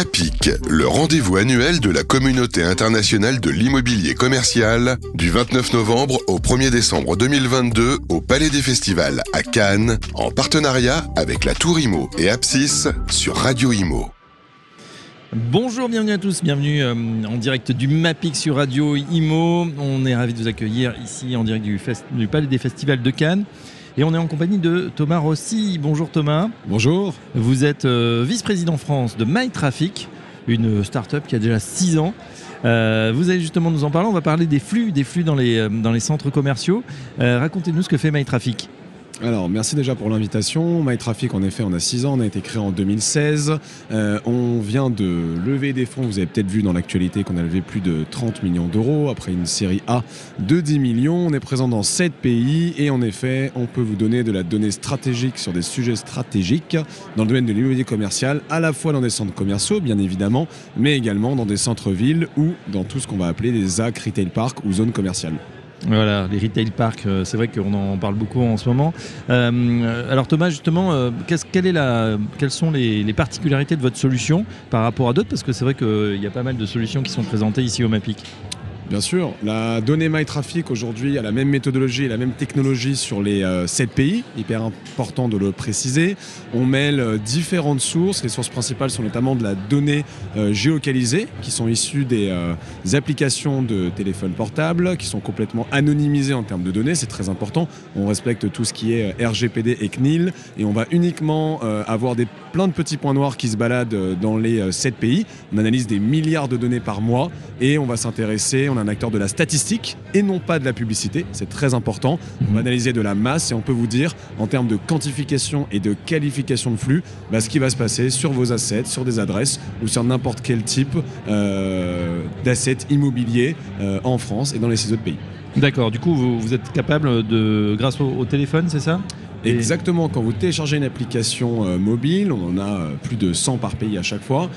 MAPIC, le rendez-vous annuel de la communauté internationale de l'immobilier commercial, du 29 novembre au 1er décembre 2022 au Palais des Festivals à Cannes, en partenariat avec la Tour Imo et Apsis sur Radio Imo. Bonjour, bienvenue à tous, bienvenue euh, en direct du MAPIC sur Radio Imo. On est ravis de vous accueillir ici en direct du Palais des Festivals de Cannes. Et on est en compagnie de Thomas Rossi. Bonjour Thomas. Bonjour. Vous êtes euh, vice-président France de MyTraffic, une start-up qui a déjà 6 ans. Euh, vous allez justement nous en parler. On va parler des flux, des flux dans les, euh, dans les centres commerciaux. Racontez-nous ce que fait MyTraffic. Alors, merci déjà pour l'invitation. MyTraffic, en effet, on a 6 ans, on a été créé en 2016. Euh, on vient de lever des fonds. Vous avez peut-être vu dans l'actualité qu'on a levé plus de 30 millions d'euros après une série A de 10 millions. On est présent dans 7 pays et en effet, on peut vous donner de la donnée stratégique sur des sujets stratégiques dans le domaine de l'immobilier commercial, à la fois dans des centres commerciaux, bien évidemment, mais également dans des centres-villes ou dans tout ce qu'on va appeler des ZAC, retail park ou zones commerciales. Voilà, les retail parks, euh, c'est vrai qu'on en parle beaucoup en ce moment. Euh, alors Thomas, justement, euh, quelle est la, quelles sont les, les, particularités de votre solution par rapport à d'autres? Parce que c'est vrai qu'il y a pas mal de solutions qui sont présentées ici au MAPIC. Bien sûr, la donnée MyTraffic aujourd'hui a la même méthodologie et la même technologie sur les 7 euh, pays, hyper important de le préciser. On mêle euh, différentes sources, les sources principales sont notamment de la donnée euh, géocalisée qui sont issues des applications de téléphone portable qui sont complètement anonymisées en termes de données, c'est très important. On respecte tout ce qui est RGPD et CNIL et on va uniquement avoir des, plein de petits points noirs qui se baladent dans les 7 pays. On analyse des milliards de données par mois et on va s'intéresser, un acteur de la statistique et non pas de la publicité. C'est très important. On va mhm. analyser de la masse et on peut vous dire, en termes de quantification et de qualification de flux, bah, ce qui va se passer sur vos assets, sur des adresses ou sur n'importe quel type euh, d'assets immobiliers euh, en France et dans les six autres pays. D'accord, du coup, vous, êtes capable de, grâce au téléphone, c'est ça? Exactement, quand vous téléchargez une application euh, mobile, on en a euh, plus de 100 par pays à chaque fois,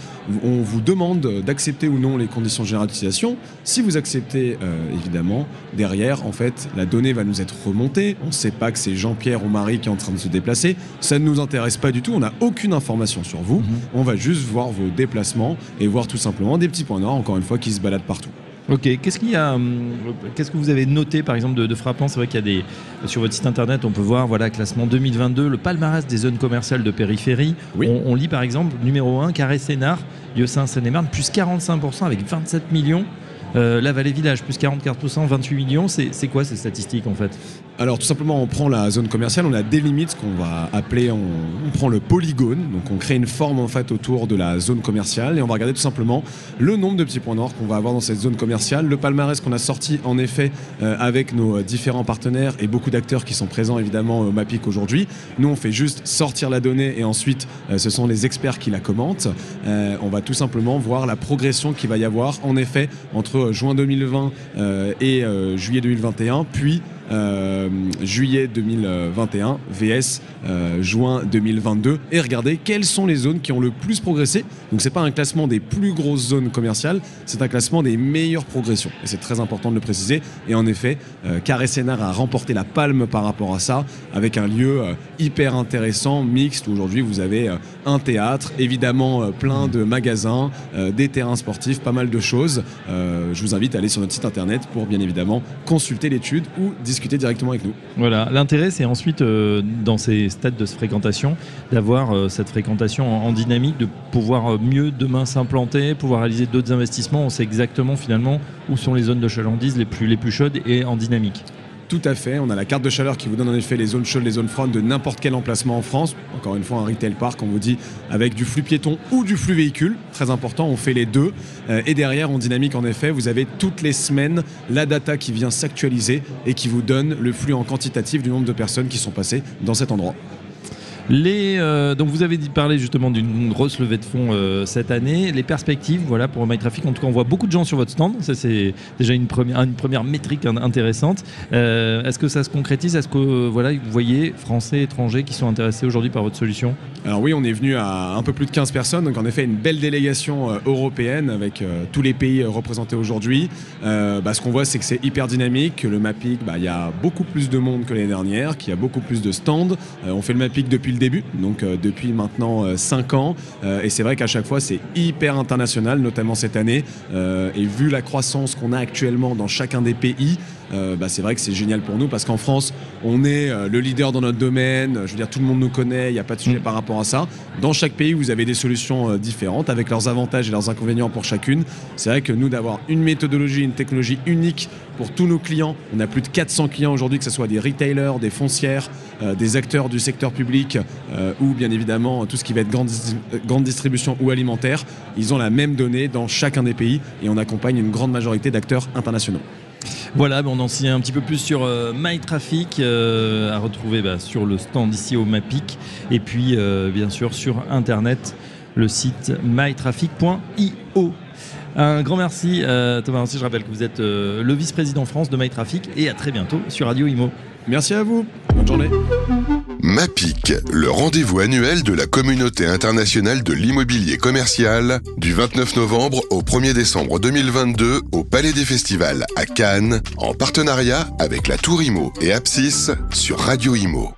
on vous demande d'accepter ou non les conditions générales d'utilisation. Si vous acceptez, euh, évidemment, derrière, en fait, la donnée va nous être remontée. On ne sait pas que c'est Jean-Pierre ou Marie qui est en train de se déplacer. Ça ne nous intéresse pas du tout. On n'a aucune information sur vous. Mhm. On va juste voir vos déplacements et voir tout simplement des petits points noirs, encore une fois, qui se baladent partout. Ok, qu'est-ce qu'il y a, hum, qu'est-ce que vous avez noté par exemple de, frappant? C'est vrai qu'il y a des sur votre site internet, on peut voir voilà classement 2022, le palmarès des zones commerciales de périphérie. On, lit par exemple numéro 1 Carré Sénard, Lieu Saint-Seine-et-Marne, plus 45% avec 27 millions. Euh, la Vallée Village, plus 44%, 28 millions. C'est quoi ces statistiques en fait? Alors tout simplement, on prend la zone commerciale, on a des limites qu'on va appeler, on, prend le polygone, donc on crée une forme en fait autour de la zone commerciale et on va regarder tout simplement le nombre de petits points noirs qu'on va avoir dans cette zone commerciale, le palmarès qu'on a sorti en effet euh, avec nos différents partenaires et beaucoup d'acteurs qui sont présents évidemment au MAPIC aujourd'hui. Nous on fait juste sortir la donnée et ensuite euh, ce sont les experts qui la commentent. on va tout simplement voir la progression qu'il va y avoir en effet entre juin 2020 euh, et euh, juillet 2021, puis euh, juillet 2021 VS euh, juin 2022 et regardez quelles sont les zones qui ont le plus progressé. Donc c'est pas un classement des plus grosses zones commerciales, c'est un classement des meilleures progressions et c'est très important de le préciser. Et en effet, euh, Carré Sénard a remporté la palme par rapport à ça avec un lieu hyper intéressant, mixte. Aujourd'hui, vous avez un théâtre, évidemment plein de magasins, des terrains sportifs, pas mal de choses. je vous invite à aller sur notre site internet pour bien évidemment consulter l'étude ou discuter directement avec nous. Voilà, l'intérêt c'est ensuite euh, dans ces stades de fréquentation d'avoir euh, cette fréquentation en, dynamique, de pouvoir euh, mieux demain s'implanter, pouvoir réaliser d'autres investissements. On sait exactement finalement où sont les zones de chalandise les les plus chaudes et en dynamique. Tout à fait. On a la carte de chaleur qui vous donne en effet les zones chaudes, les zones froides de n'importe quel emplacement en France. Encore une fois, un retail park, on vous dit, avec du flux piéton ou du flux véhicule. Très important, on fait les deux. Euh, et derrière, en dynamique, en effet, vous avez toutes les semaines la data qui vient s'actualiser et qui vous donne le flux en quantitatif du nombre de personnes qui sont passées dans cet endroit. Euh, donc vous avez parlé justement d'une grosse levée de fonds euh, cette année. Les perspectives, voilà pour MyTraffic. En tout cas, on voit beaucoup de gens sur votre stand. Ça c'est déjà une première, une première métrique intéressante. Euh, est-ce que ça se concrétise? Est-ce que voilà vous voyez Français, étrangers qui sont intéressés aujourd'hui par votre solution? Alors oui, on est venu à un peu plus de 15 personnes. Donc en effet, une belle délégation européenne avec tous les pays représentés aujourd'hui. Bah, ce qu'on voit, c'est que c'est hyper dynamique. Que le MAPIC, bah, il y a beaucoup plus de monde que l'année dernière, qu'il y a beaucoup plus de stands. on fait le MAPIC depuis le début, donc depuis maintenant 5 ans. et c'est vrai qu'à chaque fois, c'est hyper international, notamment cette année. et vu la croissance qu'on a actuellement dans chacun des pays, bah, c'est vrai que c'est génial pour nous parce qu'en France, on est le leader dans notre domaine. Je veux dire, tout le monde nous connaît, il n'y a pas de sujet mm. par rapport à ça. Dans chaque pays, vous avez des solutions différentes avec leurs avantages et leurs inconvénients pour chacune. C'est vrai que nous, d'avoir une méthodologie, une technologie unique pour tous nos clients, on a plus de 400 clients aujourd'hui, que ce soit des retailers, des foncières, euh, des acteurs du secteur public euh, ou bien évidemment tout ce qui va être grande, grande distribution ou alimentaire. Ils ont la même donnée dans chacun des pays et on accompagne une grande majorité d'acteurs internationaux. Voilà, on en sait un petit peu plus sur euh, MyTraffic à retrouver bah, sur le stand ici au MAPIC et puis bien sûr sur internet le site mytraffic.io. Un grand merci euh, Thomas Aussi, je rappelle que vous êtes euh, le vice-président France de MyTraffic et à très bientôt sur Radio Imo. Merci à vous, bonne journée. MAPIC, le rendez-vous annuel de la communauté internationale de l'immobilier commercial, du 29 novembre au 1er décembre 2022 au Palais des Festivals à Cannes, en partenariat avec la Tour Imo et Apsis sur Radio Imo.